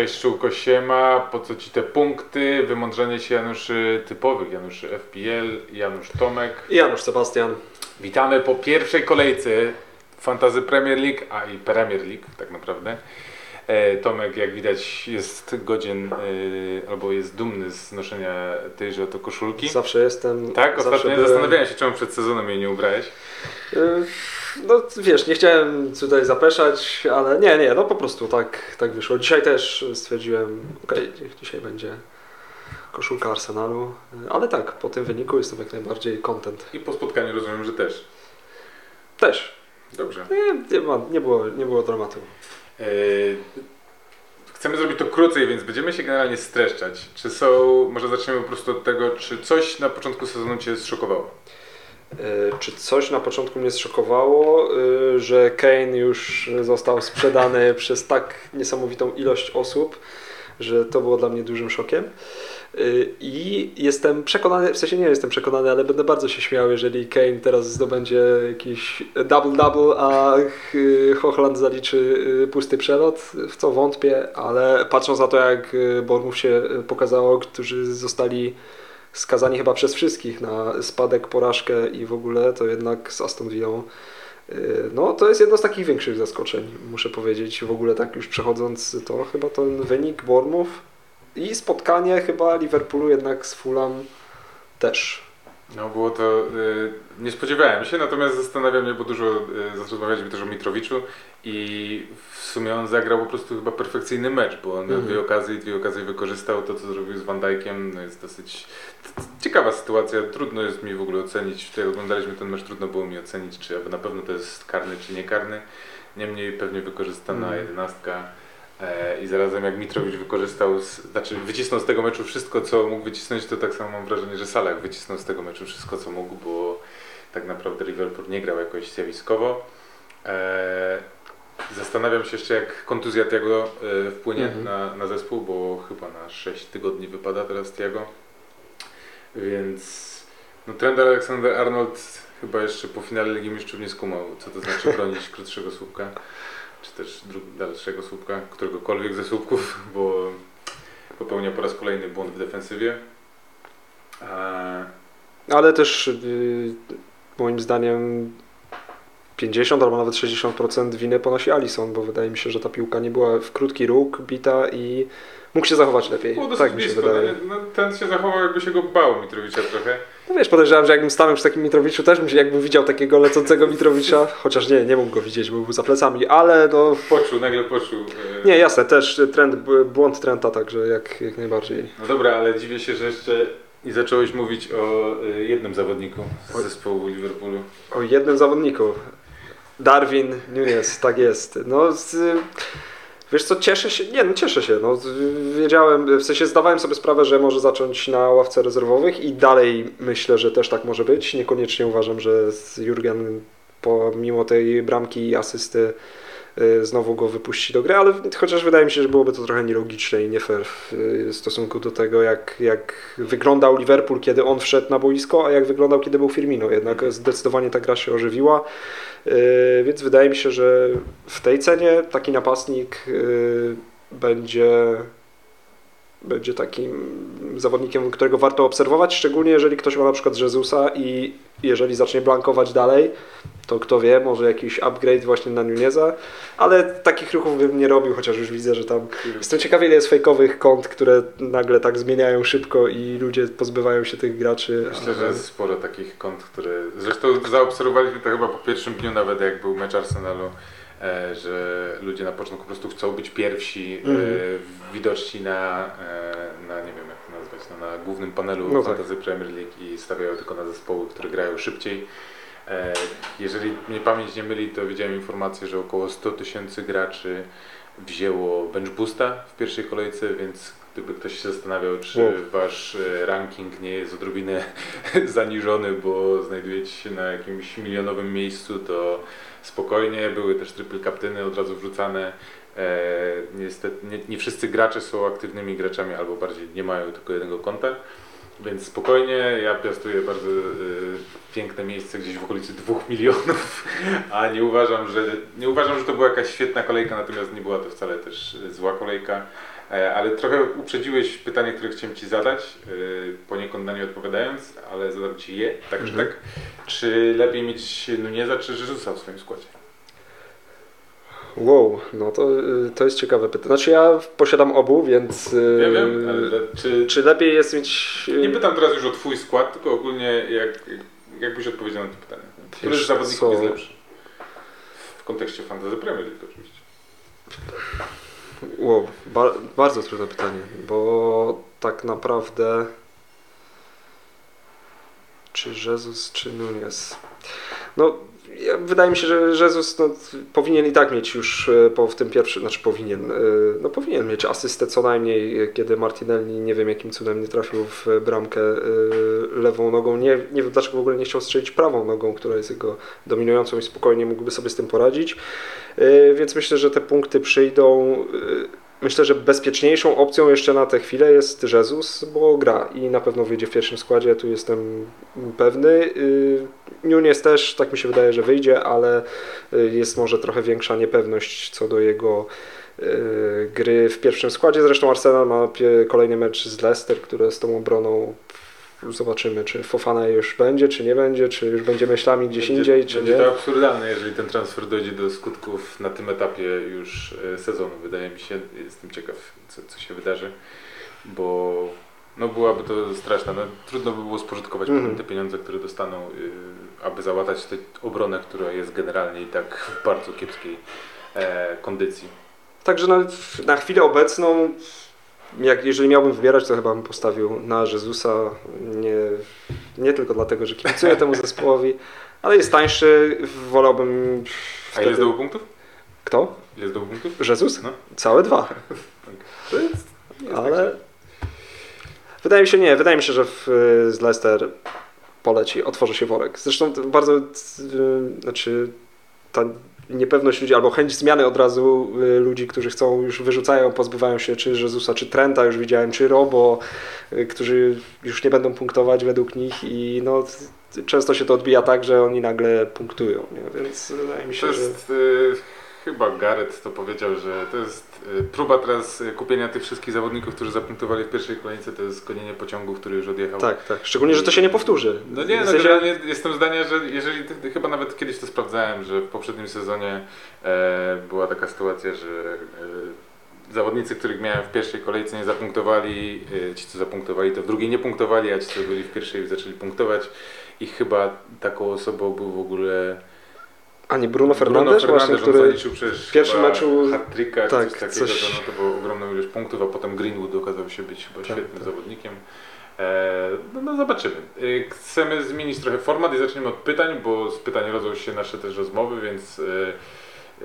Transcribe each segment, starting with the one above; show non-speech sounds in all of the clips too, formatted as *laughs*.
Cześć Szczółko Siema, po co Ci te punkty? Wymądrzenie się Januszy typowych, Januszy FPL, Janusz Tomek. I Janusz Sebastian. Witamy po pierwszej kolejce Fantazy Premier League, a i Premier League tak naprawdę. E, Tomek jak widać jest godzien e, albo jest dumny z noszenia tejże oto koszulki. Zawsze jestem. Tak, ostatnio byłem- zastanawiałem się czemu przed sezonem jej nie ubrałeś. Y, No wiesz, nie chciałem tutaj zapeszać, ale nie, nie, no po prostu tak, tak wyszło. Dzisiaj też stwierdziłem, okej, niech dzisiaj będzie koszulka Arsenalu, ale tak, po tym wyniku jestem jak najbardziej content. I po spotkaniu rozumiem, że też. Też. Dobrze. Nie, nie, ma, nie, było, nie było dramatu. E, Chcemy zrobić to krócej, więc będziemy się generalnie streszczać. Czy są, może zaczniemy po prostu od tego, czy coś na początku sezonu Cię zszokowało? Y, Czy coś na początku mnie zszokowało, y, że Kane już został sprzedany *laughs* przez tak niesamowitą ilość osób, że to było dla mnie dużym szokiem. Y, I jestem przekonany, w sensie nie jestem przekonany, ale będę bardzo się śmiał, jeżeli Kane teraz zdobędzie jakiś double-double, a Hochland zaliczy pusty przelot, w co wątpię, ale patrząc na to, jak Bournemouth się pokazało, którzy zostali skazani chyba przez wszystkich na spadek, porażkę i w ogóle, to jednak z Aston Villą y, no to jest jedno z takich większych zaskoczeń, muszę powiedzieć. W ogóle tak już przechodząc to, chyba ten wynik Bournemouth i spotkanie chyba Liverpoolu jednak z Fulham też. No było to, y, nie spodziewałem się, natomiast zastanawiam mnie, bo dużo, y, rozmawialiśmy też o Mitrowiczu i w sumie on zagrał po prostu chyba perfekcyjny mecz, bo on Mhm. dwie okazje i dwie okazje wykorzystał. To, co zrobił z Van Dijkiem, no jest dosyć ciekawa sytuacja. Trudno jest mi w ogóle ocenić, jak oglądaliśmy ten mecz, trudno było mi ocenić, czy aby na pewno to jest karny, czy nie karny. Niemniej pewnie wykorzystana Mhm. jedenastka. E, I zarazem jak Mitrowicz wykorzystał, z, znaczy wycisnął z tego meczu wszystko, co mógł wycisnąć, to tak samo mam wrażenie, że Salah wycisnął z tego meczu wszystko, co mógł, bo tak naprawdę Liverpool nie grał jakoś zjawiskowo. Zastanawiam się jeszcze, jak kontuzja Tiago e, wpłynie Mhm. na, na zespół, bo chyba na 6 tygodni wypada teraz Tiago. Więc no, Trent Alexander-Arnold chyba jeszcze po finale Ligi Mistrzów nie skumał, co to znaczy *laughs* bronić krótszego słupka czy też dalszego słupka, któregokolwiek ze słupków, *laughs* bo popełnia po raz kolejny błąd w defensywie. A, Ale też y, moim zdaniem 50 albo nawet 60% winy ponosi Alisson, bo wydaje mi się, że ta piłka nie była w krótki róg bita i mógł się zachować lepiej. było Tak mi się blisko. wydaje. No, ten się zachował, jakby się go bał Mitrowicza trochę. No wiesz, podejrzewam, że jakbym stanął przy takim Mitrowiczu, też bym się, jakbym widział takiego lecącego Mitrowicza, chociaż nie, nie mógł go widzieć, bo był za plecami, ale no, Poczuł, nagle poczuł. e, nie, jasne, też trend, błąd Trenta, także jak, jak najbardziej. No dobra, ale dziwię się, że jeszcze nie zacząłeś mówić o e, jednym zawodniku z zespołu Liverpoolu. O jednym zawodniku, Darwin Nunes, tak jest. No, z, wiesz co, cieszę się, nie no cieszę się, no, wiedziałem, w sensie zdawałem sobie sprawę, że może zacząć na ławce rezerwowych i dalej myślę, że też tak może być. Niekoniecznie uważam, że Jurgen pomimo tej bramki i asysty znowu go wypuści do gry, ale chociaż wydaje mi się, że byłoby to trochę nielogiczne i nie fair w y, stosunku do tego, jak, jak wyglądał Liverpool, kiedy on wszedł na boisko, a jak wyglądał, kiedy był Firmino. Jednak zdecydowanie ta gra się ożywiła, y, więc wydaje mi się, że w tej cenie taki napastnik y, będzie będzie takim zawodnikiem, którego warto obserwować, szczególnie jeżeli ktoś ma na przykład Jezusa i jeżeli zacznie blankować dalej, to kto wie, może jakiś upgrade właśnie na Nuneza, ale takich ruchów bym nie robił, chociaż już widzę, że tam jestem ciekawy ile jest fejkowych kont, które nagle tak zmieniają szybko i ludzie pozbywają się tych graczy. Myślę, że jest sporo takich kont, które. Zresztą zaobserwowaliśmy to chyba po pierwszym dniu, nawet jak był mecz Arsenalu, że ludzie na początku po prostu chcą być pierwsi, e, widoczni na, e, na, nie wiem jak to nazwać, no, na głównym panelu No tak. Fantasy Premier League i stawiają tylko na zespoły, które grają szybciej. E, jeżeli mnie pamięć nie myli, to widziałem informację, że około 100 tysięcy graczy wzięło bench boosta w pierwszej kolejce, więc gdyby ktoś się zastanawiał, czy wasz e, ranking nie jest odrobinę *laughs* zaniżony, bo znajdujecie się na jakimś milionowym miejscu, to spokojnie, były też triple kaptyny od razu wrzucane. E, niestety nie, nie wszyscy gracze są aktywnymi graczami, albo bardziej nie mają tylko jednego konta. Więc spokojnie, ja piastuję bardzo y, piękne miejsce gdzieś w okolicy 2 milionów, *laughs* a nie uważam, że nie uważam, że to była jakaś świetna kolejka, natomiast nie była to wcale też zła kolejka. E, ale trochę uprzedziłeś pytanie, które chciałem Ci zadać, e, poniekąd na nie odpowiadając, ale zadam Ci je, tak czy Mhm. tak. Czy lepiej mieć Nuneza czy Jezusa w swoim składzie? Wow, no to, y, to jest ciekawe pytanie. Znaczy ja posiadam obu, więc... y, Ja wiem, ale le- czy, Czy lepiej jest mieć... y, Nie pytam teraz już o Twój skład, tylko ogólnie jak, jakbyś odpowiedział na to pytanie. Który z zawodników co? jest lepszy? W kontekście Fantasy Premier League oczywiście. Wow, ba bardzo trudne pytanie, bo tak naprawdę czy Jezus, czy Nunez? No, wydaje mi się, że Jezus no, powinien i tak mieć już e, po, w tym pierwszym, znaczy powinien, e, no powinien mieć asystę co najmniej, e, kiedy Martinelli nie wiem jakim cudem nie trafił w bramkę lewą nogą. Nie, nie wiem dlaczego w ogóle nie chciał strzelić prawą nogą, która jest jego dominującą i spokojnie mógłby sobie z tym poradzić. Więc myślę, że te punkty przyjdą. Myślę, że bezpieczniejszą opcją jeszcze na tę chwilę jest Jezus, bo gra i na pewno wyjdzie w pierwszym składzie, tu jestem pewny. Y, Nunes też, tak mi się wydaje, że wyjdzie, ale y, jest może trochę większa niepewność co do jego y, gry w pierwszym składzie. Zresztą Arsenal ma kolejny mecz z Leicester, które z tą obroną zobaczymy, czy Fofana już będzie, czy nie będzie, czy już będzie myślami gdzieś Będzie- indziej, czy Będzie nie. to absurdalne, jeżeli ten transfer dojdzie do skutków na tym etapie już e, sezonu. Wydaje mi się, jestem ciekaw, co, co się wydarzy, bo no byłaby to straszne. No, trudno by było spożytkować potem te pieniądze, które dostaną, y, aby załatać tę obronę, która jest generalnie i tak w bardzo kiepskiej e, kondycji. Także na, na chwilę obecną, jak, jeżeli miałbym wybierać, to chyba bym postawił na Jezusa. Nie, nie tylko dlatego, że kibicuję temu zespołowi, ale jest tańszy. Wolałbym. A Wtedy... ile zdobył punktów? Kto? Ile zdobył punktów? Jezus? No. Całe dwa. To jest, jest Ale tak wydaje mi się, nie, wydaje mi się, że w, z Leicester poleci, otworzy się worek. Zresztą bardzo, y, znaczy ta niepewność ludzi, albo chęć zmiany od razu y, ludzi, którzy chcą, już wyrzucają, pozbywają się czy Jezusa, czy Trenta, już widziałem, czy Robo, y, którzy już nie będą punktować według nich i no często się to odbija tak, że oni nagle punktują, nie? więc wydaje mi To się, że... jest y, chyba Gareth to powiedział, że to jest y, próba teraz y, kupienia tych wszystkich zawodników, którzy zapunktowali w pierwszej kolejce, to jest gonienie pociągu, który już odjechał. Tak, tak. Szczególnie, że to się nie powtórzy. No nie, W no generalnie jestem zdania, że jeżeli, chyba nawet kiedyś to sprawdzałem, że w poprzednim sezonie e, była taka sytuacja, że e, zawodnicy, których miałem w pierwszej kolejce nie zapunktowali, e, ci co zapunktowali to w drugiej nie punktowali, a ci co byli w pierwszej zaczęli punktować i chyba taką osobą był w ogóle A nie Bruno Fernandes, Bruno Fernandes, właśnie, który... zaliczył przecież w pierwszym meczu- hat-tricka, tak, coś takiego, coś- to, no, to było ogromną ilość punktów, a potem Greenwood okazał się być chyba Tak, świetnym tak. zawodnikiem. E, no, no zobaczymy. E, chcemy zmienić trochę format i zaczniemy od pytań, bo z pytań rodzą się nasze też rozmowy, więc e,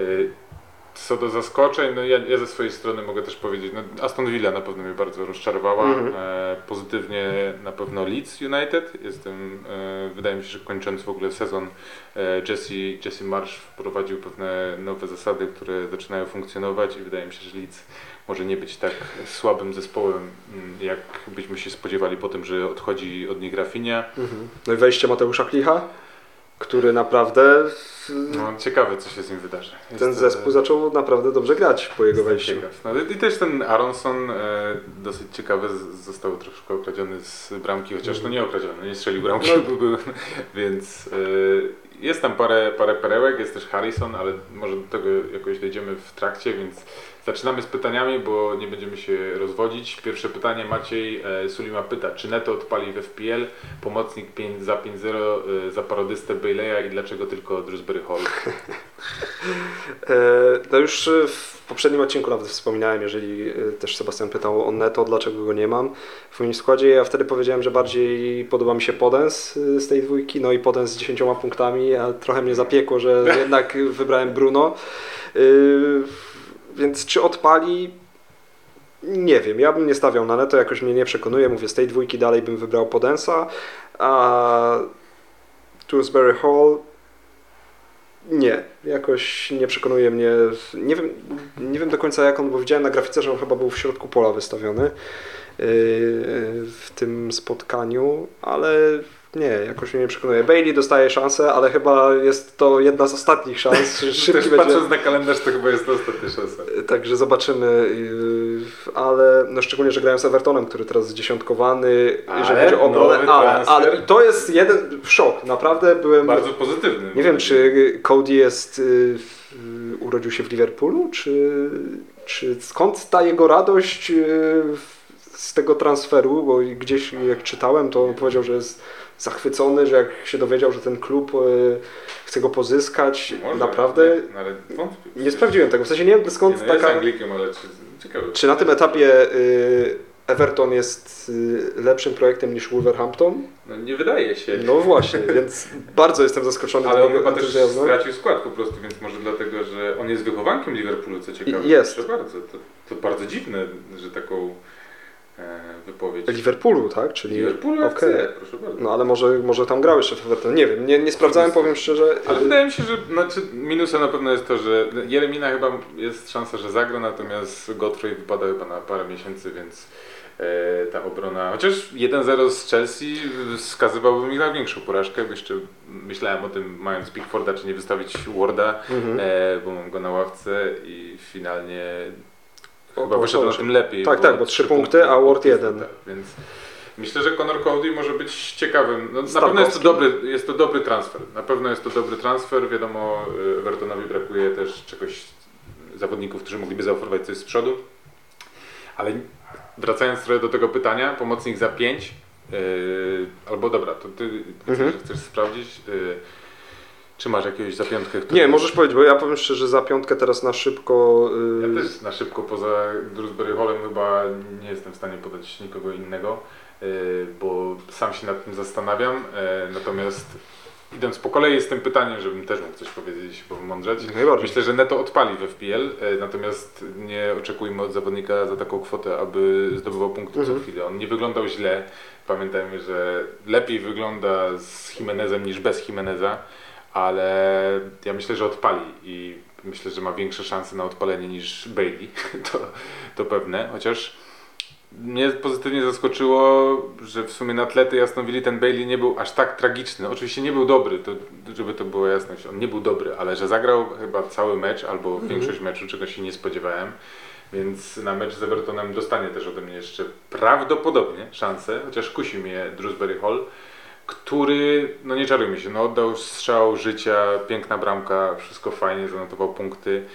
co do zaskoczeń, no ja, ja ze swojej strony mogę też powiedzieć, no Aston Villa na pewno mnie bardzo rozczarowała, Mhm. e, pozytywnie na pewno Leeds United, jestem, e, wydaje mi się, że kończąc w ogóle sezon e, Jesse, Jesse Marsh wprowadził pewne nowe zasady, które zaczynają funkcjonować i wydaje mi się, że Leeds może nie być tak słabym zespołem, mm, jak byśmy się spodziewali po tym, że odchodzi od nich Rafinha. Mhm. No i wejście Mateusza Klicha, który naprawdę No, ciekawe, co się z nim wydarzy. Jest, ten zespół zaczął naprawdę dobrze grać po jego wejściu. ciekaw. No, i też ten Aronson e, dosyć ciekawy, został troszkę okradziony z bramki, chociaż no nie okradziony, nie strzelił bramki, No. był, więc e, jest tam parę, parę perełek, jest też Harrison, ale może do tego jakoś dojdziemy w trakcie, więc zaczynamy z pytaniami, bo nie będziemy się rozwodzić. Pierwsze pytanie Maciej e, Sulima pyta, czy Neto odpali w FPL, pomocnik 5 za 5-0 e, za parodystę Bayleya i dlaczego tylko Drewsbury Hall? *laughs* E, No już w poprzednim odcinku nawet wspominałem, jeżeli też Sebastian pytał o Neto, dlaczego go nie mam w moim składzie. Ja wtedy powiedziałem, że bardziej podoba mi się Podens z tej dwójki, no i Podens z 10 punktami, a trochę mnie zapiekło, że *laughs* jednak wybrałem Bruno. Więc czy odpali? Nie wiem, ja bym nie stawiał na Neto, jakoś mnie nie przekonuje. Mówię, z tej dwójki dalej bym wybrał Podensa, a Dewsbury Hall nie, jakoś nie przekonuje mnie. Nie wiem, nie wiem do końca jak on, bo widziałem na grafice, że on chyba był w środku pola wystawiony yy, w tym spotkaniu, ale nie, jakoś mnie nie przekonuje. Bailey dostaje szansę, ale chyba jest to jedna z ostatnich szans. *laughs* Szybki będzie. patrząc na kalendarz, to chyba jest to ostatnia szansa. Także zobaczymy. Yy, ale no szczególnie, że grałem z Evertonem, który teraz jest dziesiątkowany, jeżeli Ale chodzi o obronę, ale, ale to jest jeden szok, naprawdę byłem... Bardzo pozytywny. Nie wiem, czy Cody jest, y, y, urodził się w Liverpoolu, czy, czy skąd ta jego radość y, z tego transferu, bo gdzieś jak czytałem, to on powiedział, że jest zachwycony, że jak się dowiedział, że ten klub y, chce go pozyskać, Może, naprawdę Nie, no, ale wątpię. nie sprawdziłem tego, w sensie nie wiem skąd nie, no, taka... Anglikiem, ale czy, ciekawe. Czy na tym etapie y, Everton jest y, lepszym projektem niż Wolverhampton? No, nie wydaje się. No właśnie, więc *laughs* bardzo jestem zaskoczony Ale on chyba też stracił skład po prostu, więc może dlatego, że on jest wychowankiem Liverpoolu, co ciekawe. Jest. Proszę bardzo. To, to bardzo dziwne, że taką wypowiedź. Liverpoolu, tak? Czyli Liverpoolu okay. proszę bardzo. No ale może, może tam grał jeszcze w Everton. Nie wiem, nie, nie sprawdzałem, powiem szczerze. Ale wydaje mi się, że znaczy, minusem na pewno jest to, że Jeremina chyba jest szansa, że zagra, natomiast Godfrey wypada chyba na parę miesięcy, więc e, ta obrona, chociaż 1-0 z Chelsea wskazywałby mi na większą porażkę, bo jeszcze myślałem o tym, mając Pickforda, czy nie wystawić Warda, Mhm. e, bo mam go na ławce i finalnie chyba wyszedł na tym lepiej. Tak, tak, bo trzy punkty, a Ward jeden. Tak, więc myślę, że Conor Cody może być ciekawym. No, na pewno jest to, dobry, jest to dobry transfer. Na pewno jest to dobry transfer. Wiadomo, y, Evertonowi brakuje też czegoś, zawodników, którzy mogliby zaoferować coś z przodu. Ale wracając trochę do tego pytania, pomocnik za 5. albo dobra, to ty Mhm. chcesz, chcesz sprawdzić, y, czy masz jakiegoś za piątkę? który- Nie, możesz powiedzieć, bo ja powiem szczerze, że za piątkę teraz na szybko. Ja y, też na szybko poza Drewsbury Hallem chyba nie jestem w stanie podać nikogo innego, y, bo sam się nad tym zastanawiam. y, Natomiast idąc po kolei z tym pytaniem, żebym też mógł coś powiedzieć. Jak najbardziej. Myślę, że Neto odpali w FPL, y, natomiast nie oczekujmy od zawodnika za taką kwotę, aby zdobywał punkty Mhm. co chwilę. On nie wyglądał źle. Pamiętajmy, że lepiej wygląda z Jimenezem niż bez Jimeneza, ale ja myślę, że odpali i myślę, że ma większe szanse na odpalenie niż Bailey. *laughs* To, to pewne, chociaż mnie pozytywnie zaskoczyło, że w sumie na atlety Jasnowili ten Bailey nie był aż tak tragiczny. Oczywiście nie był dobry, to, żeby to było jasność, on nie był dobry, ale że zagrał chyba cały mecz albo większość meczu, czego się nie spodziewałem. Więc na mecz z Evertonem dostanie też ode mnie jeszcze prawdopodobnie szansę, chociaż kusi mnie Drewsbury Hall, który, no nie czarujmy się, no oddał strzał życia, piękna bramka, wszystko fajnie, zanotował punkty.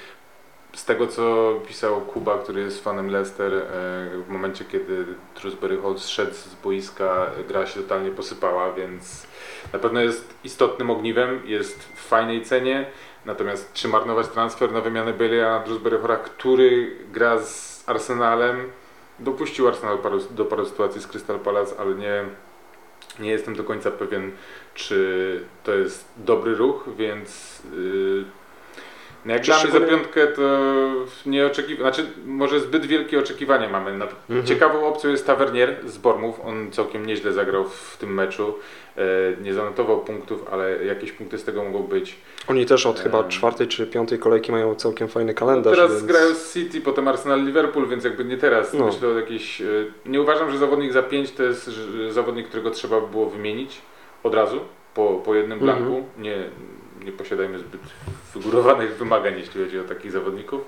Z tego co pisał Kuba, który jest fanem Leicester, e, w momencie kiedy Drewsbury Hall zszedł z boiska, gra się totalnie posypała, więc na pewno jest istotnym ogniwem, jest w fajnej cenie. Natomiast czy marnować transfer na wymianę Bale'a na Drewsbury Halla, który gra z Arsenalem, dopuścił Arsenal do paru sytuacji z Crystal Palace, ale nie, nie jestem do końca pewien, czy to jest dobry ruch, więc yy, no jak Czy dla mnie za piątkę to nie oczekiwałem, znaczy może zbyt wielkie oczekiwania mamy. Mhm. Ciekawą opcją jest Tavernier z Bormów, on całkiem nieźle zagrał w tym meczu, e, nie zanotował punktów, ale jakieś punkty z tego mogą być. Oni też od chyba Em. czwartej czy piątej kolejki mają całkiem fajny kalendarz. Teraz więc... grają z City, potem Arsenal Liverpool, więc jakby nie teraz. No. Myślę o jakiejś. e, Nie uważam, że zawodnik za 5 to jest zawodnik, którego trzeba by było wymienić od razu po, po jednym Mhm. blanku. Nie, nie posiadajmy zbyt wygórowanych wymagań, jeśli chodzi o takich zawodników.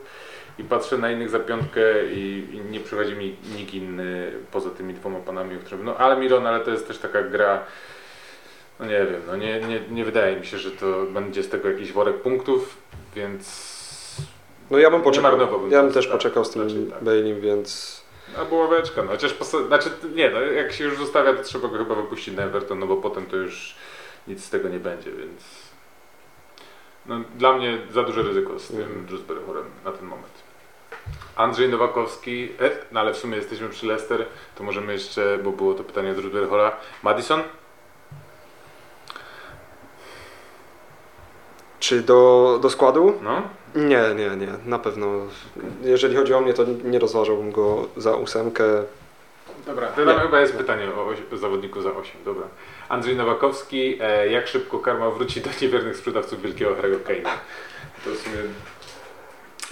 I patrzę na innych za piątkę i, i nie przychodzi mi nikt inny poza tymi dwoma panami, o którym. No ale Miron, ale to jest też taka gra. No nie wiem, no nie, nie, nie wydaje mi się, że to będzie z tego jakiś worek punktów, więc No ja bym poczekał. Ja bym też tak, poczekał z tym raczej tak. Baileym, więc. Albo ławeczka, no chociaż posta- znaczy nie, no jak się już zostawia, to trzeba go chyba wypuścić na Everton, no bo potem to już nic z tego nie będzie, więc no, dla mnie za duże ryzyko z tym. Drewsbury Hallem na ten moment. Andrzej Nowakowski, e, no ale w sumie jesteśmy przy Leicester, to możemy jeszcze, bo było to pytanie o Drewsbury Halla, Madison? Czy do, do składu? No, Nie, nie, nie, na pewno. Jeżeli chodzi o mnie, to nie rozważałbym go za ósemkę. Dobra, to tam chyba jest pytanie o, zawodniku za 8. Dobra. Andrzej Nowakowski, e, jak szybko karma wróci do niewiernych sprzedawców wielkiego Harry'ego Kane'a? To w sumie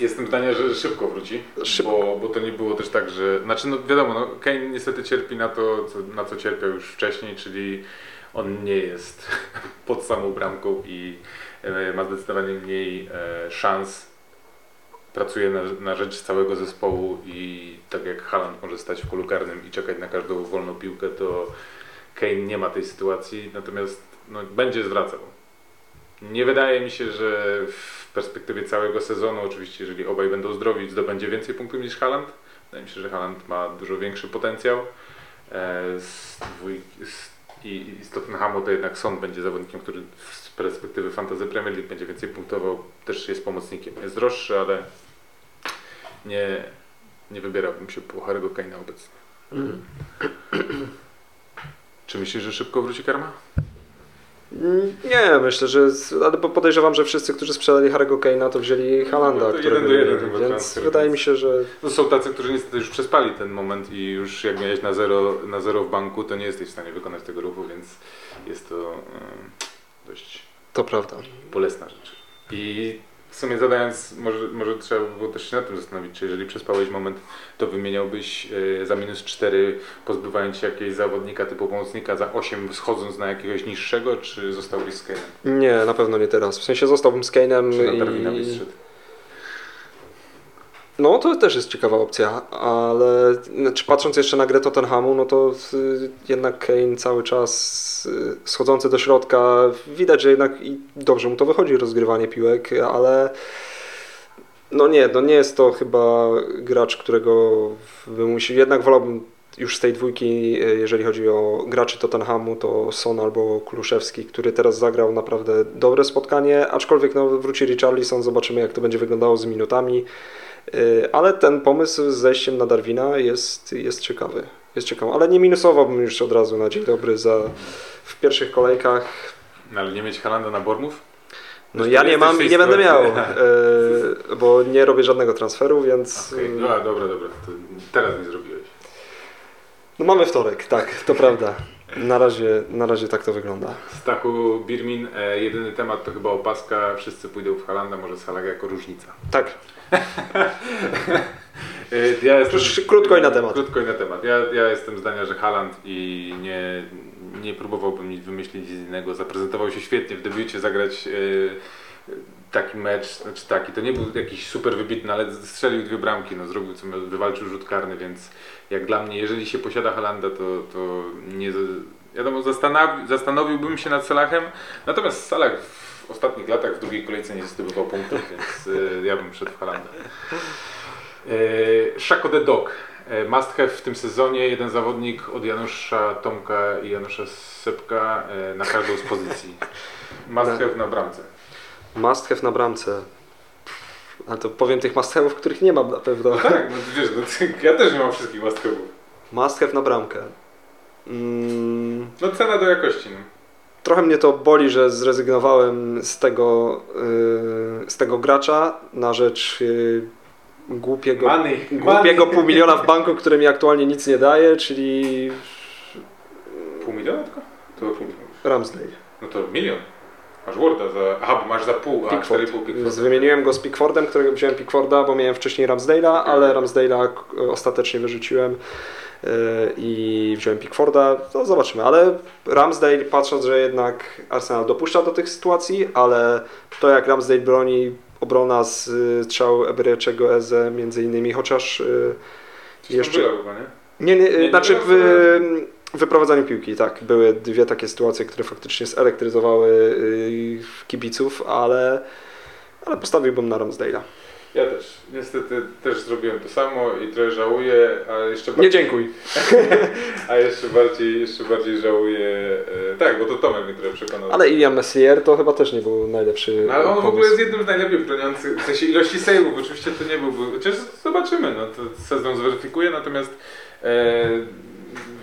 jestem zdania, że szybko wróci, Szybko. Bo, bo to nie było też tak, że... Znaczy no wiadomo, no, Kane niestety cierpi na to, co, na co cierpiał już wcześniej, czyli on nie jest *laughs* pod samą bramką i e, ma zdecydowanie mniej e, szans pracuje na, na rzecz całego zespołu i tak jak Haaland może stać w polu karnym i czekać na każdą wolną piłkę, to Kane nie ma tej sytuacji, natomiast no, będzie zwracał. Nie wydaje mi się, że w perspektywie całego sezonu, oczywiście jeżeli obaj będą zdrowi, zdobędzie więcej punktów niż Haaland. Wydaje mi się, że Haaland ma dużo większy potencjał. E, z dwój, z, i, I z Tottenhamu to jednak Son będzie zawodnikiem, który z perspektywy Fantasy Premier League będzie więcej punktował. Też jest pomocnikiem. Jest droższy, ale nie, nie wybierałbym się po Harry'ego Kane'a obecnie. Mhm. *clears throat* Czy myślisz, że szybko wróci karma? Mm, Nie, myślę, że. z- Ale podejrzewam, że wszyscy, którzy sprzedali Harry'ego Kane'a, to wzięli Halanda, No jeden do jeden chyba Więc wydaje mi się, że. No są tacy, którzy niestety już przespali ten moment i już jak miałeś na zero, na zero w banku, to nie jesteś w stanie wykonać tego ruchu, więc jest to em, dość To prawda. bolesna rzecz. I w sumie zadając, może, może trzeba by było też się nad tym zastanowić, czy jeżeli przespałeś moment, to wymieniałbyś e, za minus 4, pozbywając się jakiegoś zawodnika typu pomocnika za 8, schodząc na jakiegoś niższego, czy zostałbyś z Kane'em? Nie, na pewno nie teraz. W sensie zostałbym z Kane'em Czy na i... No to też jest ciekawa opcja, ale znaczy, patrząc jeszcze na grę Tottenhamu, no to y, jednak Kane cały czas y, schodzący do środka, widać, że jednak i dobrze mu to wychodzi rozgrywanie piłek, ale no nie, no nie jest to chyba gracz, którego bym musiał, jednak wolałbym już z tej dwójki, y, jeżeli chodzi o graczy Tottenhamu, to Son albo Kuluszewski, który teraz zagrał naprawdę dobre spotkanie, aczkolwiek no, wróci Richarlison, zobaczymy jak to będzie wyglądało z minutami. Y, Ale ten pomysł z zejściem na Darwina jest, jest ciekawy. Jest ciekawy, ale nie minusowałbym już od razu na dzień dobry za w pierwszych kolejkach. No, ale nie mieć Halanda na Bormów? No ja nie mam i nie będę miał, *laughs* y, bo nie robię żadnego transferu, więc Okej, y, no, dobra, dobra, to teraz nie zrobiłeś. no mamy wtorek, tak, to prawda. Na razie, na razie tak to wygląda. Stachu Birmin, e, jedyny temat to chyba opaska, wszyscy pójdą w Halanda, może Salah jako różnica. Tak, *laughs* E, ja jestem, Już krótko i na temat. Krótko i na temat. Ja, ja jestem zdania, że Haland i nie, nie próbowałbym nic wymyślić z innego. Zaprezentował się świetnie w debiucie, zagrać e, taki mecz, znaczy taki, to nie był jakiś super wybitny, ale strzelił dwie bramki, no zrobił co wywalczył rzut karny, więc jak dla mnie, jeżeli się posiada Halanda, to, to nie, wiadomo, zastanowi, zastanowiłbym się nad Salahem, natomiast Salah w ostatnich latach w drugiej kolejce nie zdobywał punktów, więc e, ja bym szedł w Halanda. E, Szako the Dog. E, Must have w tym sezonie jeden zawodnik od Janusza Tomka i Janusza Sepka na każdą z pozycji. Must have na bramce. must have na bramce. Ale to powiem tych must których nie mam na pewno. Tak, no wiesz, no, ty- ja też nie mam wszystkich must have'ów. Must na bramkę. Mm, No cena do jakości. No. trochę mnie to boli, że zrezygnowałem z tego, yy, z tego gracza na rzecz yy, głupiego, Money. głupiego pół miliona w banku, który mi aktualnie nic nie daje, czyli Pół miliona tylko? To pół miliona. Ramsdale. No to milion. Masz Warda za... Aha, bo masz za pół, a Pickford. 4,5 Pickford. Wymieniłem go z Pickfordem, którego wziąłem Pickforda, bo miałem wcześniej Ramsdale'a, Okej. ale Ramsdale'a k- ostatecznie wyrzuciłem yy, i wziąłem Pickforda. To zobaczymy, ale Ramsdale, patrząc, że jednak Arsenal dopuszcza do tych sytuacji, ale to jak Ramsdale broni obrona z y, strzału Ebereczego Eze między innymi, chociaż y, Jeszcze... jeszcze- Chyba, nie? nie, nie, Nie, nie znaczy teraz, w wyprowadzaniu piłki, tak, były dwie takie sytuacje, które faktycznie zelektryzowały y, kibiców, ale, ale postawiłbym na Ramsdale'a. Ja też. Niestety też zrobiłem to samo i trochę żałuję, a jeszcze Nie dziękuj. *laughs* A jeszcze bardziej, jeszcze bardziej żałuję. E, tak, bo to Tomek mnie trochę przekonał. Ale Ilian Messier to chyba też nie był najlepszy No, ale on w pomysł. ogóle jest jednym z najlepiej broniących, w sensie ilości save'ów, oczywiście to nie byłby, chociaż zobaczymy, no to sezon zweryfikuje, natomiast e,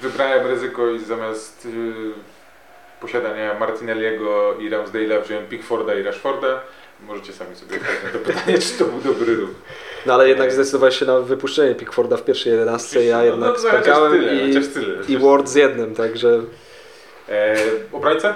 wybrałem ryzyko i zamiast e, posiadania Martinelliego i Ramsdale'a wziąłem Pickforda i Rashforda. Możecie sami sobie odpowiedzieć na to pytanie, czy to był dobry ruch. No ale jednak zdecydowałeś się na wypuszczenie Pickforda w pierwszej jedenastce, ja No, jednak no, spękałem chociaż tyle, i, i Ward z jednym, także E, obrońca?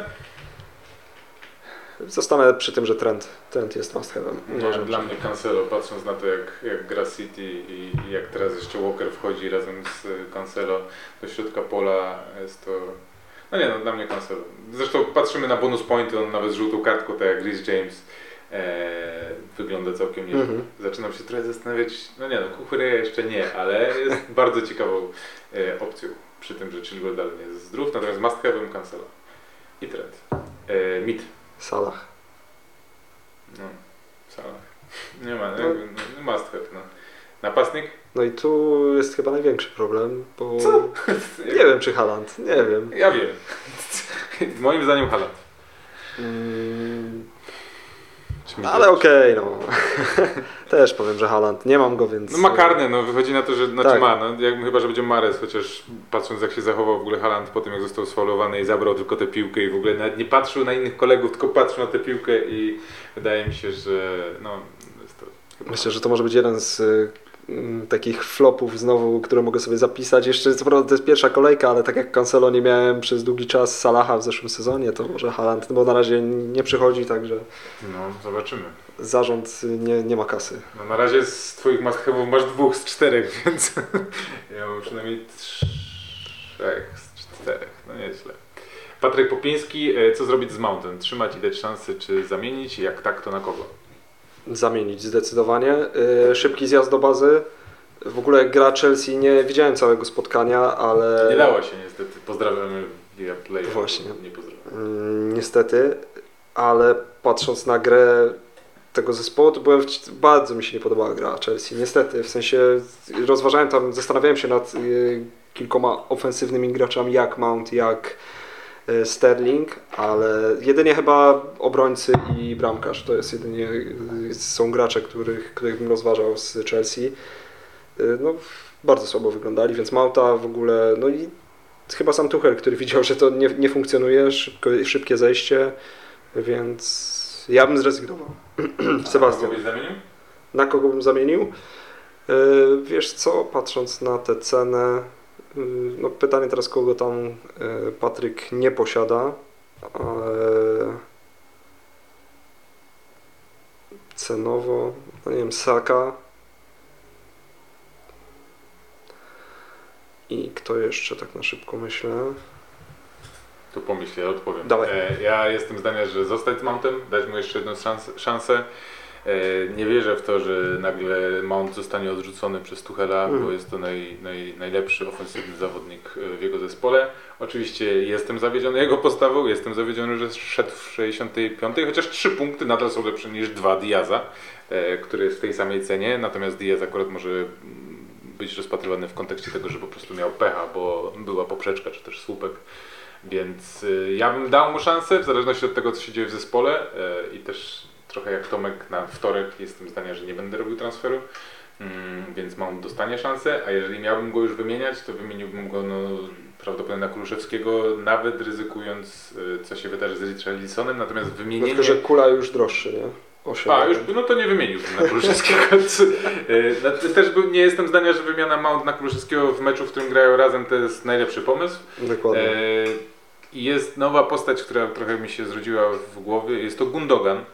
Zostanę przy tym, że trend, trend jest must Uważam, dla że- mnie Cancelo, patrząc na to jak, jak gra City i, i jak teraz jeszcze Walker wchodzi razem z Cancelo do środka pola, jest to... No nie no, dla mnie Cancelo. Zresztą patrzymy na bonus pointy, on nawet z żółtą kartką, tak jak Rhys James. e, wygląda całkiem nieźle. Mhm. Zaczynam się trochę zastanawiać, no nie no, Kukureya jeszcze nie, ale jest *laughs* bardzo ciekawą e, opcją przy tym, że Chilwell dalej nie jest zdrów, natomiast must have'em Cancela i Trent. E, Mit. Salah. No, Salah. Nie ma, No. no. no must have, no. Napastnik? No i tu jest chyba największy problem, bo Co? *laughs* nie wiem czy Haaland, nie wiem. Ja wiem. *laughs* Moim zdaniem Haaland. Mm, ale okej, no. *laughs* Też powiem, że Haaland. Nie mam go, więc... No ma karne, no wychodzi na to, że znaczy Tak. ma, no jak, chyba, że będzie Mares, chociaż patrząc jak się zachował w ogóle Haaland po tym jak został sfaulowany i zabrał tylko tę piłkę i w ogóle nawet nie patrzył na innych kolegów, tylko patrzył na tę piłkę i wydaje mi się, że no jest to chyba... Myślę, że to może być jeden z y, takich flopów znowu, które mogę sobie zapisać. Jeszcze co prawda to jest pierwsza kolejka, ale tak jak Cancelo nie miałem przez długi czas Salaha w zeszłym sezonie, to może Haaland, no bo na razie nie przychodzi, także No zobaczymy. zarząd nie, nie ma kasy. No na razie z twoich have'ów masz dwóch z czterech, *laughs* więc ja mam przynajmniej trzech z czterech, no nieźle. Patryk Popiński, e, co zrobić z Mountain? Trzymać i dać czy zamienić? Jak tak, to na kogo? Zamienić zdecydowanie. Y, Szybki zjazd do bazy. W ogóle gra Chelsea, nie widziałem całego spotkania, ale... Nie dało się niestety. Pozdrawiamy Play. Właśnie. Nie pozdrawiam. Mm, niestety, ale patrząc na grę tego zespołu, to byłem, w- bardzo mi się nie podobała gra Chelsea. Niestety, w sensie rozważałem tam, zastanawiałem się nad y, kilkoma ofensywnymi graczami, jak Mount, jak Sterling, ale jedynie chyba obrońcy i bramkarz to jest jedynie y, są gracze, których, których bym rozważał z Chelsea. Y, no, bardzo słabo wyglądali, więc Mounta w ogóle, no i chyba sam Tuchel, który widział, że to nie, nie funkcjonuje, szybko, szybkie zejście, więc ja bym zrezygnował. *clears throat* Sebastian, Kogoś zamienił? na kogo bym zamienił? Wiesz co, patrząc na tę cenę, no pytanie teraz kogo tam yy, Patryk nie posiada. Yy, cenowo, no nie wiem, Saka. I kto jeszcze tak na szybko myślę? To pomyśl, ja odpowiem. Dawaj. E, ja jestem zdania, że zostać z Mountem, dać mu jeszcze jedną szans, szansę. E, nie wierzę w to, że nagle Mount zostanie odrzucony przez Tuchela, Mhm. bo jest to naj, naj, najlepszy ofensywny zawodnik e, w jego zespole. Oczywiście jestem zawiedziony jego postawą, jestem zawiedziony, że szedł w 65, chociaż trzy punkty nadal są lepsze niż dwa Diaza, e, który jest w tej samej cenie, natomiast Diaz akurat może być rozpatrywany w kontekście tego, że po prostu miał pecha, bo była poprzeczka czy też słupek. Więc ja bym dał mu szansę, w zależności od tego, co się dzieje w zespole i też trochę jak Tomek na wtorek jestem zdania, że nie będę robił transferu, mm, więc mam dostanie szansę, a jeżeli miałbym go już wymieniać, to wymieniłbym go no, prawdopodobnie na Kuluszewskiego, nawet ryzykując, y, co się wydarzy z Richarlisonem, natomiast wymienienie... tylko, że kula już droższy, nie? A, już, no to nie wymieniłbym na Kuluszewskiego. *laughs* Y, no, też nie jestem zdania, że wymiana Mount na Kuluszewskiego w meczu, w którym grają razem, to jest najlepszy pomysł. Dokładnie. E, I jest nowa postać, która trochę mi się zrodziła w głowie. Jest to Gundogan,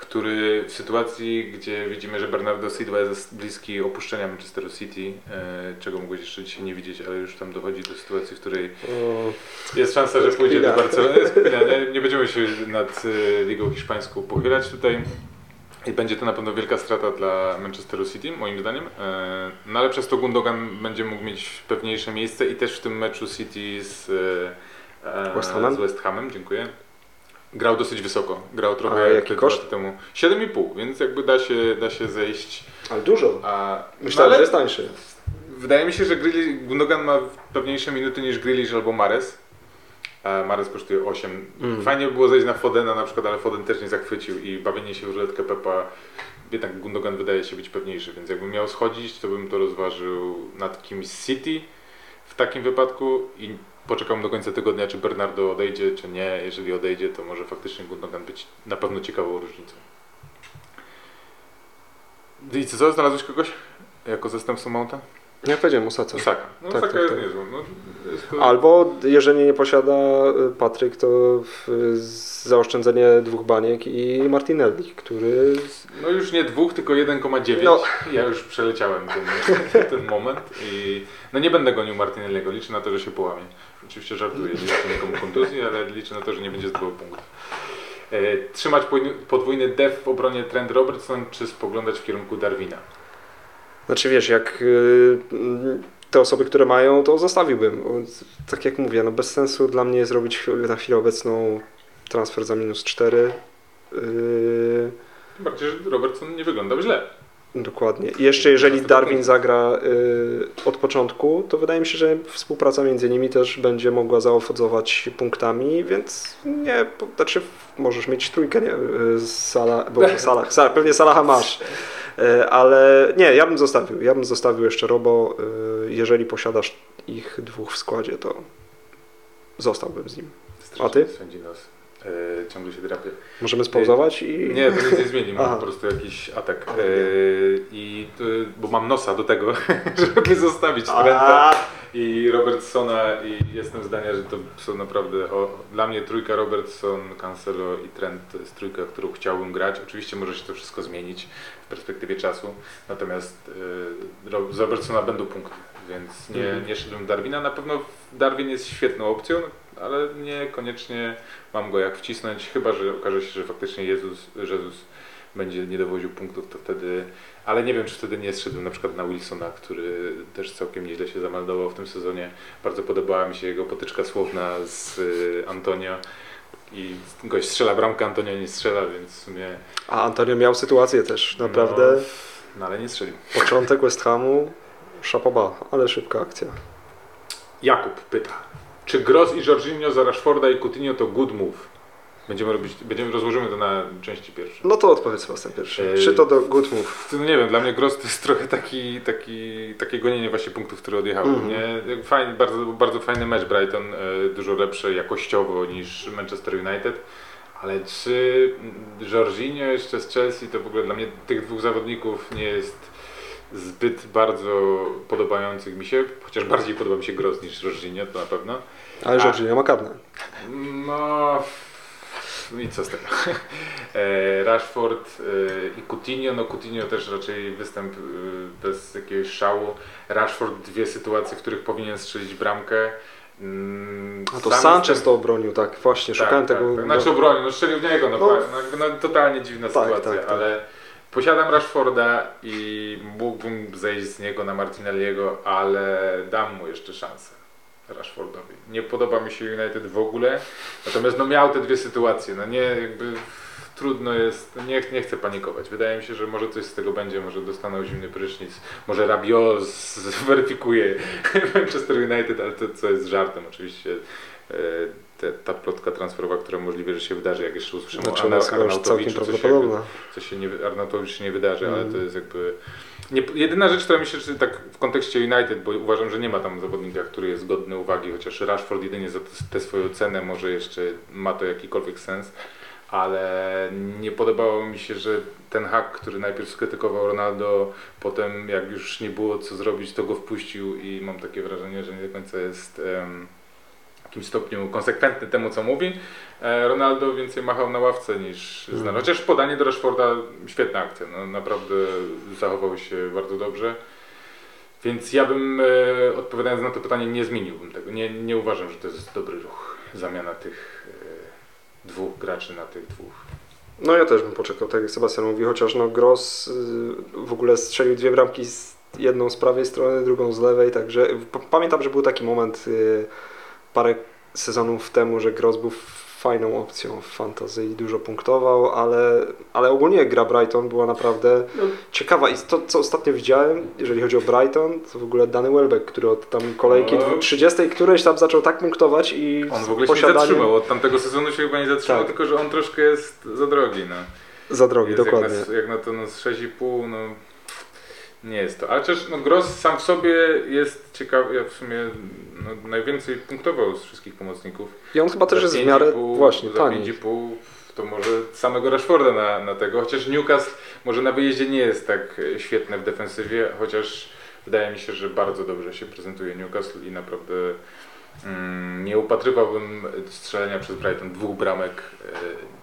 który w sytuacji, gdzie widzimy, że Bernardo Silva jest bliski opuszczenia Manchesteru City, e, czego mogłeś jeszcze dzisiaj nie widzieć, ale już tam dochodzi do sytuacji, w której O, jest szansa, że pójdzie do. Barcelony. Nie, będziemy się nad e, Ligą Hiszpańską pochylać tutaj. I będzie to na pewno wielka strata dla Manchesteru City, moim zdaniem. E, No ale przez to Gundogan będzie mógł mieć pewniejsze miejsce i też w tym meczu City z West z West Hamem, dziękuję. Grał dosyć wysoko. Grał trochę A jak jaki koszt? temu. 7,5, więc jakby da się, da się zejść. ale dużo. A, Myślałem, no, że jest tańszy. Wydaje mi się, że Grealish, Gundogan ma pewniejsze minuty niż Grealish albo Mares. A Mares kosztuje 8. Mm. Fajnie by było zejść na Fodena na przykład, ale Foden też nie zachwycił i bawienie się w ruletkę Pepa, jednak Gundogan wydaje się być pewniejszy, więc jakbym miał schodzić, to bym to rozważył nad kimś City w takim wypadku i poczekam do końca tygodnia, czy Bernardo odejdzie, czy nie. Jeżeli odejdzie, to może faktycznie Gundogan być na pewno ciekawą różnicą. I co? Znalazłeś kogoś jako zastępcą Mounta? Ja powiedziałem o Sace. Saka. No Tak, tak, jest tak. niezłą. No, jest to... Albo jeżeli nie posiada y, Patryk, to zaoszczędzenie dwóch baniek i Martinelli, który no już nie dwóch, tylko 1,9. No. Ja już przeleciałem ten, *laughs* ten moment i no nie będę gonił Martinelliego. Liczę na to, że się połamie. Oczywiście żartuję, nie życzę nikomu kontuzji, ale liczę na to, że nie będzie zdobył punktów. E, trzymać podwójny- podwójny def w obronie Trent Robertson, czy spoglądać w kierunku Darwina? Znaczy wiesz, jak y, te osoby, które mają, to zostawiłbym. Tak jak mówię, no bez sensu dla mnie jest robić na chwilę obecną transfer za minus 4. Yy, Tym bardziej, że Robertson nie wyglądał źle. dokładnie. I jeszcze jeżeli Darwin zagra y, od początku, to wydaje mi się, że współpraca między nimi też będzie mogła zaowocować punktami, więc nie, znaczy możesz mieć trójkę, nie, y, z Sala, bo *laughs* Salah, Salah, pewnie Salaha masz. Y, Ale nie, ja bym zostawił. Ja bym zostawił jeszcze Robo. y, Jeżeli posiadasz ich dwóch w składzie, to zostałbym z nim. A ty? E, ciągle się drapie. Możemy spauzować i. Nie, to nic nie zmieni, mam Aha. po prostu jakiś atak. E, I bo mam nosa do tego, *laughs* żeby zostawić Trenta i Robertsona i jestem zdania, że to są naprawdę, o, dla mnie trójka Robertson, Cancelo i Trent to jest trójka, którą chciałbym grać. Oczywiście może się to wszystko zmienić w perspektywie czasu, natomiast e, z Robertsona będą punkty, więc nie, Mhm. nie szedłem Darwina. Na pewno Darwin jest świetną opcją, ale niekoniecznie mam go jak wcisnąć, chyba że okaże się, że faktycznie Jezus, Jezus będzie nie dowoził punktów, to wtedy, ale nie wiem, czy wtedy nie zszedłem na przykład na Wilsona, który też całkiem nieźle się zameldował w tym sezonie. Bardzo podobała mi się jego potyczka słowna z y, Antonio i gość strzela bramkę, Antonio nie strzela, więc w sumie a Antonio miał sytuację też, naprawdę. No, no ale nie strzelił. Początek West Hamu, szapoba, ale szybka akcja. Jakub pyta, czy Gross i Jorginho za Rashforda i Coutinho to good move? Będziemy robić, będziemy, rozłożymy to na części pierwsze. No to odpowiedz Sebastian pierwszy. Yy, Czy to do good move? No nie wiem, dla mnie Gross to jest trochę taki, taki, takie gonienie właśnie punktów, które odjechały. Mhm. Nie? Fajny, bardzo, bardzo fajny mecz Brighton, e, dużo lepszy jakościowo niż Manchester United. Ale czy Jorginho jeszcze z Chelsea to w ogóle dla mnie tych dwóch zawodników nie jest zbyt bardzo podobających mi się, chociaż bardziej podoba mi się Gross niż Jorginho, to na pewno. Ale. Jorginho ma karne. No i co z tego? *laughs* E, Rashford e, i Coutinho, no Coutinho też raczej występ e, bez jakiegoś szału. Rashford dwie sytuacje, w których powinien strzelić bramkę. Mm, A to sam Sanchez jestem- to obronił, tak, właśnie, szukałem tak, tego. Tak, tak. Znaczy obronił, no strzelił w niego, no, No. no, no totalnie dziwna Tak, sytuacja, tak, tak. ale posiadam Rashforda i mógłbym zejść z niego na Martinelliego, ale dam mu jeszcze szansę. Rashfordowi. Nie podoba mi się United w ogóle, natomiast no miał te dwie sytuacje, no nie jakby trudno jest, no nie, nie chcę panikować. Wydaje mi się, że może coś z tego będzie, może dostaną zimny prysznic, może Rabiot zweryfikuje *laughs* Manchester United, ale to co jest żartem oczywiście. Te, ta plotka transferowa, która możliwe, że się wydarzy, jak jeszcze usłyszymy Znaczy o Arna- coś prawdopodobna. co się nie, Arnautowicz się nie wydarzy, ale Mhm. to jest jakby... Nie, jedyna rzecz, która myślę, że tak w kontekście United, bo uważam, że nie ma tam zawodnika, który jest godny uwagi, chociaż Rashford jedynie za tę swoją cenę może jeszcze ma to jakikolwiek sens, ale nie podobało mi się, że ten hak, który najpierw skrytykował Ronaldo, potem jak już nie było co zrobić, to go wpuścił i mam takie wrażenie, że nie do końca jest w jakimś stopniu konsekwentny temu, co mówi. E, Ronaldo więcej machał na ławce niż Mhm. znany. Chociaż podanie do Rashforda świetna akcja, no, naprawdę zachował się bardzo dobrze. Więc ja bym, e, odpowiadając na to pytanie, nie zmieniłbym tego. Nie, nie uważam, że to jest dobry ruch. Zamiana tych e, dwóch graczy na tych dwóch. No ja też bym poczekał, tak jak Sebastian mówi, chociaż no Gross y, w ogóle strzelił dwie bramki, z, jedną z prawej strony, drugą z lewej, także pamiętam, że był taki moment y, parę sezonów temu, że Gross był fajną opcją w fantasy i dużo punktował, ale, ale ogólnie gra Brighton była naprawdę No. ciekawa i to, co ostatnio widziałem, jeżeli chodzi o Brighton, to w ogóle Dany Welbeck, który od tam kolejki No. 30 którejś tam zaczął tak punktować i On w ogóle się nie posiadanie- zatrzymał. Od tamtego sezonu się chyba nie zatrzymał, Tak. tylko że on troszkę jest za drogi. No. za drogi, Jest dokładnie. Jak na, jak na to no, z 6,5, no nie jest to. Ale też no, Gross sam w sobie jest ciekawy, ja w sumie no, najwięcej punktował z wszystkich pomocników. I on chyba też jest w miarę 5,5 właśnie za tani. 5,5 to może samego Rashforda na, na tego, chociaż Newcastle może na wyjeździe nie jest tak świetne w defensywie, chociaż wydaje mi się, że bardzo dobrze się prezentuje Newcastle i naprawdę nie upatrywałbym strzelenia przez Brighton dwóch bramek, e,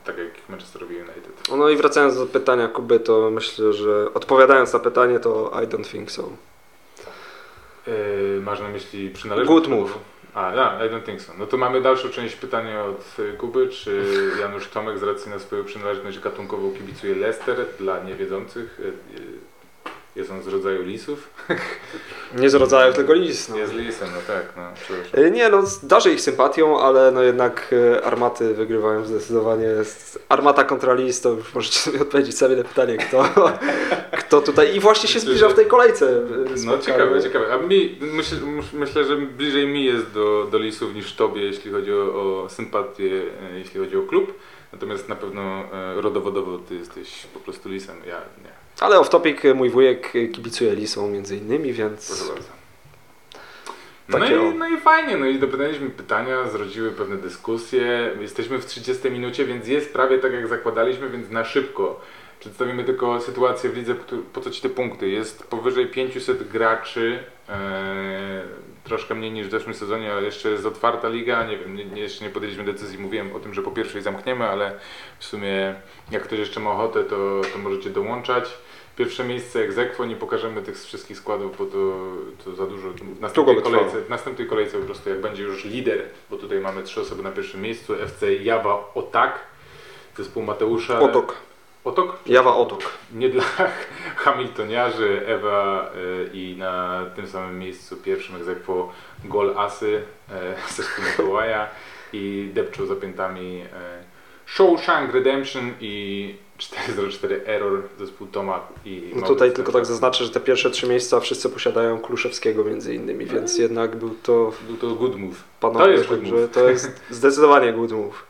tak jak Manchesterowi United. No i wracając do pytania Kuby, to myślę, że odpowiadając na pytanie, to I don't think so. Yy, masz na myśli przynależność? Good move. A, no, I don't think so. No to mamy dalszą część pytania od Kuby, czy *laughs* Janusz Tomek z racji na swoją przynależność gatunkową kibicuje Leicester dla niewiedzących. Jest on z rodzaju lisów? *laughs* Nie z rodzaju tego lis. No. Jest lisem, no tak, no. przepraszam. E, Nie, no darzę ich sympatią, ale no jednak e, armaty wygrywają zdecydowanie. Armata kontra lis, to już możecie sobie odpowiedzieć sami na pytanie, kto, *laughs* kto tutaj... I właśnie się zbliża w tej kolejce. e, No ciekawe, ciekawe. A mi, myśl, myślę, że bliżej mi jest do, do lisów niż tobie, jeśli chodzi o, o sympatię, jeśli chodzi o klub. Natomiast na pewno rodowodowo ty jesteś po prostu lisem, ja nie. Ale off topic, e, mój wujek e, kibicuje lisom między innymi, więc... Proszę bardzo. No i, no i fajnie, no i dopytaliśmy pytania, zrodziły pewne dyskusje. Jesteśmy w 30 minucie, więc jest prawie tak jak zakładaliśmy, więc na szybko. Przedstawimy tylko sytuację w lidze, po- co ci te punkty. Jest powyżej 500 graczy, e, troszkę mniej niż w zeszłym sezonie, ale jeszcze jest otwarta liga. Nie wiem, nie, jeszcze nie podjęliśmy decyzji. Mówiłem o tym, że po pierwszej zamkniemy, ale w sumie jak ktoś jeszcze ma ochotę, to, to możecie dołączać. Pierwsze miejsce egzekwo, nie pokażemy tych wszystkich składów, bo to, to za dużo. W następnej, kolejce, w następnej kolejce po prostu jak będzie już lider, bo tutaj mamy trzy osoby na pierwszym miejscu, FC Jawa Otak, zespół Mateusza. Otok. Otok? Jawa Otok. Nie dla *laughs* Hamiltoniarzy, Ewa y, i na tym samym miejscu pierwszym egzekwo Gol Asy, *laughs* y, zespół Mikołaja i depczą za piętami y, Shawshank Redemption i 404 Error, zespół Toma i No tutaj tylko tak zaznaczę, że te pierwsze trzy miejsca wszyscy posiadają Kluszewskiego między innymi, więc jednak był to Był to good move. panowie, To jest good move. to jest *laughs* zdecydowanie good move.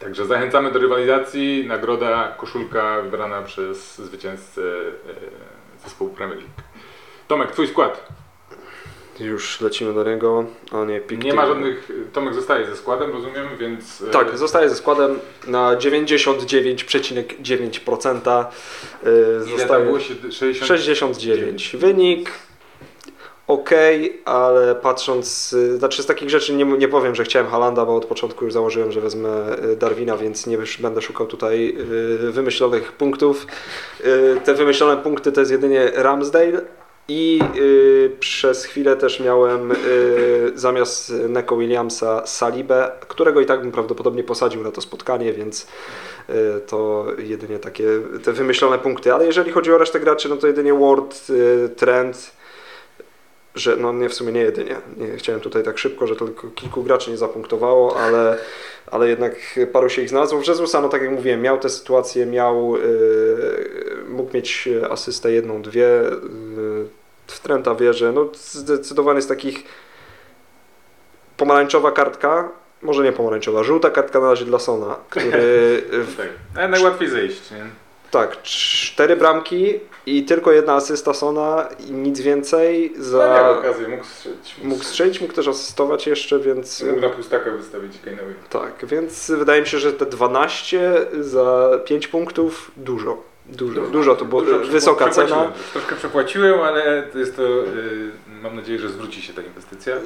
Także zachęcamy do rywalizacji. Nagroda, koszulka wybrana przez zwycięzcę e, zespołu Premier League. Tomek, twój skład. Już lecimy do niego, a nie pik. Nie ma żadnych. Tomek zostaje ze składem, rozumiem, więc. e, Tak, zostaje ze składem na 99,9%. Yy, Ile zostaje było? Sied- 60? 69. Wynik ok, ale patrząc, y, znaczy z takich rzeczy nie, nie powiem, że chciałem Halanda, bo od początku już założyłem, że wezmę y, Darwina, więc nie będę szukał tutaj y, wymyślonych punktów. Te wymyślone punkty to jest jedynie Ramsdale i y, przez chwilę też miałem y, zamiast Neko Williamsa Salibę, którego i tak bym prawdopodobnie posadził na to spotkanie, więc y, to jedynie takie te wymyślone punkty. Ale jeżeli chodzi o resztę graczy, no to jedynie Ward, y, Trent, że no nie w sumie nie jedynie. Nie chciałem tutaj tak szybko, że tylko kilku graczy nie zapunktowało, ale, ale jednak paru się ich znalazło. W Jezusa, no tak jak mówiłem, miał tę sytuację, miał, y, mógł mieć asystę jedną, dwie. W Trenta wierzę. No zdecydowanie z takich pomarańczowa kartka, może nie pomarańczowa, żółta kartka na razie dla Sona, który *laughs* w Tak, ale najłatwiej zejść, nie? tak, cztery bramki i tylko jedna asysta Sona i nic więcej No, za... miał okazję, mógł strzelić. Mógł strzelić, mógł też asystować jeszcze, więc Mógł na pustaka wystawić Kane'owi. tak, więc wydaje mi się, że te 12 za 5 punktów dużo. Dużo, dużo to było Dużo wysoka cena. Troszkę przepłaciłem, ale to jest to. y, mam nadzieję, że zwróci się ta inwestycja.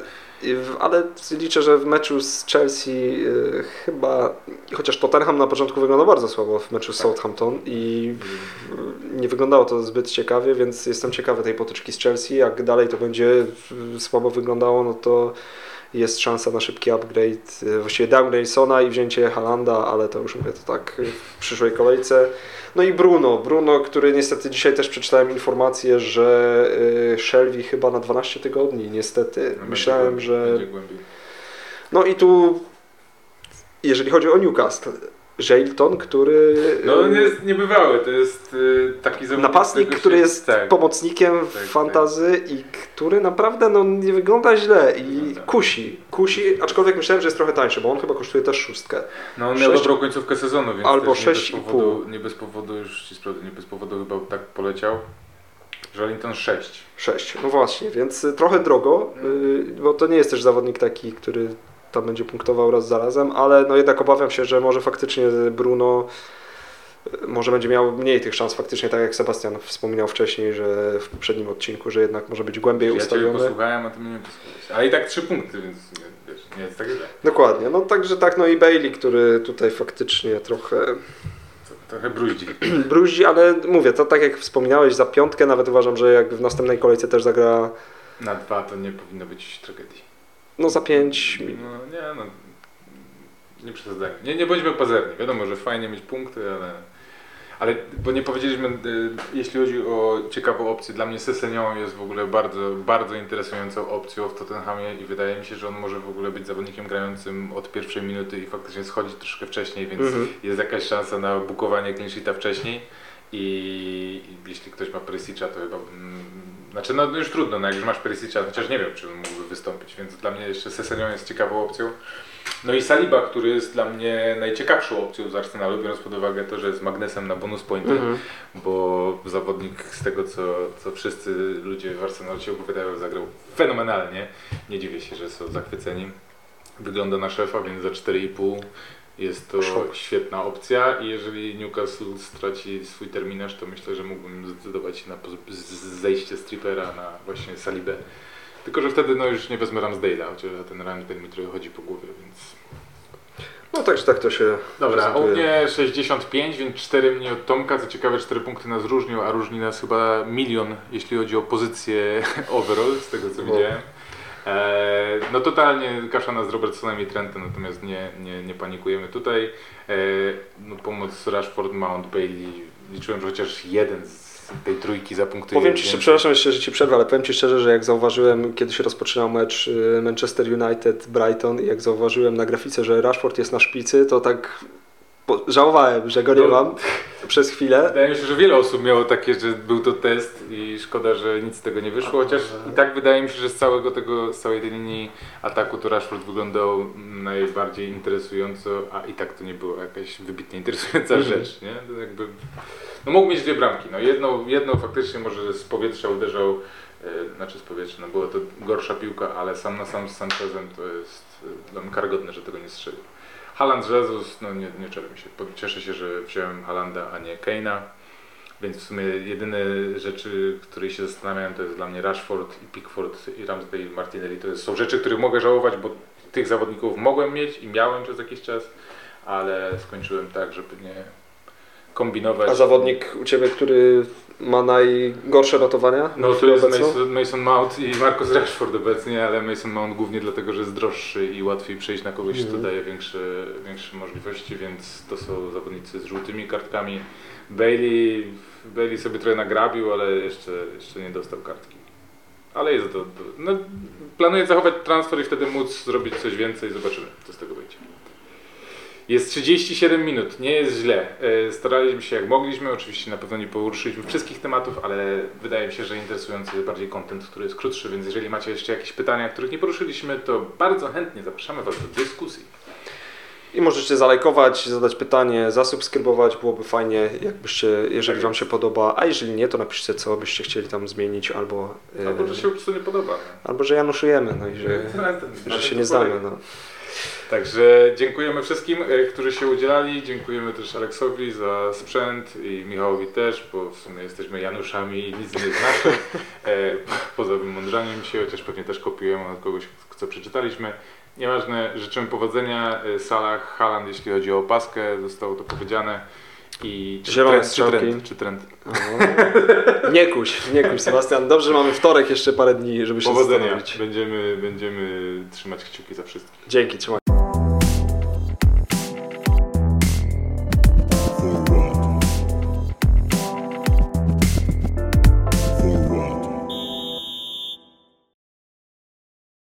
Ale liczę, że w meczu z Chelsea y, chyba, chociaż Tottenham na początku wyglądał bardzo słabo w meczu z Tak. Southampton i nie wyglądało to zbyt ciekawie, więc jestem ciekawy tej potyczki z Chelsea. Jak dalej to będzie słabo wyglądało, no to jest szansa na szybki upgrade, y, właściwie downgrade Sona i wzięcie Halanda, ale to już mówię to tak w przyszłej kolejce. No i Bruno, Bruno, który niestety dzisiaj też przeczytałem informację, że y, Shelby chyba na 12 tygodni, niestety. Myślałem, że no i tu, jeżeli chodzi o Newcastle, Jailton, który No on jest niebywały, to jest y, taki napastnik, który jest tak. pomocnikiem w Tak, tak. fantazy i który naprawdę no, nie wygląda źle i Wygląda. kusi. Kusi, aczkolwiek myślałem, że jest trochę tańszy, bo on chyba kosztuje też szóstkę. No on miał Sześć- dobrą końcówkę sezonu, więc albo też nie bez powodu, pół. nie bez powodu już ci sprawdzę, nie bez powodu chyba tak poleciał. Żelinton 6. 6. No właśnie, więc y, trochę drogo, y, bo to nie jest też zawodnik taki, który tam będzie punktował raz za razem, ale no jednak obawiam się, że może faktycznie Bruno y, może będzie miał mniej tych szans faktycznie, tak jak Sebastian wspominał wcześniej, że w poprzednim odcinku, że jednak może być głębiej Ja ustawiony. posłuchałem, a Ty mnie nie posłuchałeś. Ale i tak 3 punkty, więc nie, wiesz, nie jest tak źle. Dokładnie, no także tak, no i Bailey, który tutaj faktycznie trochę Trochę bruździ. *clears throat* bruździ, ale mówię, to tak jak wspominałeś, za piątkę nawet uważam, że jak w następnej kolejce też zagra Na dwa to nie powinno być tragedii. No za 5 No nie no, nie przesadzajmy. Nie, nie bądźmy pazerni. Wiadomo, że fajnie mieć punkty, ale... Ale, bo nie powiedzieliśmy, y, jeśli chodzi o ciekawą opcję, dla mnie Sesenion jest w ogóle bardzo, bardzo interesującą opcją w Tottenhamie i wydaje mi się, że on może w ogóle być zawodnikiem grającym od pierwszej minuty i faktycznie schodzić troszkę wcześniej, więc Mhm. jest jakaś szansa na bukowanie clean sheeta wcześniej i, i jeśli ktoś ma Perisicza, to chyba... Znaczy, no już trudno, no jak już masz Perisicza, chociaż nie wiem, czy on mógłby wystąpić, więc dla mnie jeszcze Sesenion jest ciekawą opcją. No i Saliba, który jest dla mnie najciekawszą opcją z Arsenalu, biorąc pod uwagę to, że jest magnesem na bonus pointy, Mhm. bo zawodnik z tego, co, co wszyscy ludzie w Arsenalu się opowiadają, zagrał fenomenalnie. Nie dziwię się, że są zachwyceni. Wygląda na szefa, więc za 4,5 jest to Szok. świetna opcja i jeżeli Newcastle straci swój terminarz, to myślę, że mógłbym zdecydować się na zejście z Trippera na właśnie Salibę. Tylko, że wtedy no już nie wezmę Ramsdale'a, chociaż ten Ramsdale mi trochę chodzi po głowie, więc... No także tak to się Dobra, u prezentuje. mnie 65, więc 4 mniej od Tomka. Co ciekawe, 4 punkty nas różnią, a różni nas chyba milion, jeśli chodzi o pozycję *laughs* overall, z tego co No. widziałem. Eee, no totalnie kaszana z Robertsonem i Trentem, natomiast nie, nie, nie panikujemy tutaj. Eee, no, pomoc Rashford, Mount, Bailey. Liczyłem, że chociaż jeden z tej trójki zapunktuje. Powiem Ci, więcej. przepraszam jeszcze, że Ci przerwę, ale powiem Ci szczerze, że jak zauważyłem, kiedy się rozpoczynał mecz y, Manchester United-Brighton i jak zauważyłem na grafice, że Rashford jest na szpicy, to tak po- żałowałem, że go nie No. mam przez chwilę. Wydaje mi się, że wiele osób miało takie, że był to test i szkoda, że nic z tego nie wyszło, chociaż i tak wydaje mi się, że z całego tego, z całej tej linii ataku to Rashford wyglądał najbardziej interesująco, a i tak to nie była jakaś wybitnie interesująca Mhm. rzecz, nie? To jakby, no mógł mieć dwie bramki, no jedną, jedną faktycznie może z powietrza uderzał, e, znaczy z powietrza, no była to gorsza piłka, ale sam na sam z Sanchezem to jest e, dla mnie karygodne, że tego nie strzelił. Haaland, Jesus, no nie, nie się. Cieszę się, że wziąłem Halanda, a nie Keina. Więc w sumie jedyne rzeczy, które się zastanawiałem, to jest dla mnie Rashford i Pickford i Ramsdale i Martinelli. To są rzeczy, których mogę żałować, bo tych zawodników mogłem mieć i miałem przez jakiś czas, ale skończyłem tak, żeby nie kombinować. A zawodnik u Ciebie, który ma najgorsze notowania? No to jest obecną? Mason, Mason Mount i Marcus Rashford obecnie, ale Mason Mount głównie dlatego, że jest droższy i łatwiej przejść na kogoś, kto Mhm. daje większe, większe możliwości, więc to są zawodnicy z żółtymi kartkami. Bailey, Bailey sobie trochę nagrabił, ale jeszcze, jeszcze nie dostał kartki. Ale jest to, no, planuję zachować transfer i wtedy móc zrobić coś więcej, zobaczymy co z tego. Jest 37 minut, nie jest źle. E, Staraliśmy się jak mogliśmy, oczywiście na pewno nie poruszyliśmy wszystkich tematów, ale wydaje mi się, że interesujący jest bardziej content, który jest krótszy, więc jeżeli macie jeszcze jakieś pytania, których nie poruszyliśmy, to bardzo chętnie zapraszamy Was do dyskusji. I możecie zalajkować, zadać pytanie, zasubskrybować, byłoby fajnie, jakbyście, jeżeli Tak Wam się podoba, a jeżeli nie, to napiszcie, co byście chcieli tam zmienić, albo, e, Albo, że się po prostu nie podoba. no. albo że januszujemy, no i że, *laughs* na że się nie znamy. No. Także dziękujemy wszystkim, e, którzy się udzielali. Dziękujemy też Aleksowi za sprzęt i Michałowi też, bo w sumie jesteśmy Januszami i nic nie nasze. E, Poza wymądrzaniem się, chociaż pewnie też kopiujemy od kogoś, co przeczytaliśmy. Nieważne, życzymy powodzenia Salah, Haaland, jeśli chodzi o opaskę, zostało to powiedziane. I czy Zielone trend, czy trend, czy trend. O. *laughs* Nie kuś, nie kuś, Sebastian. Dobrze, że mamy wtorek jeszcze parę dni, żeby się Powodzenia. zastanowić. Będziemy, będziemy trzymać kciuki za wszystkich. Dzięki, trzymaj.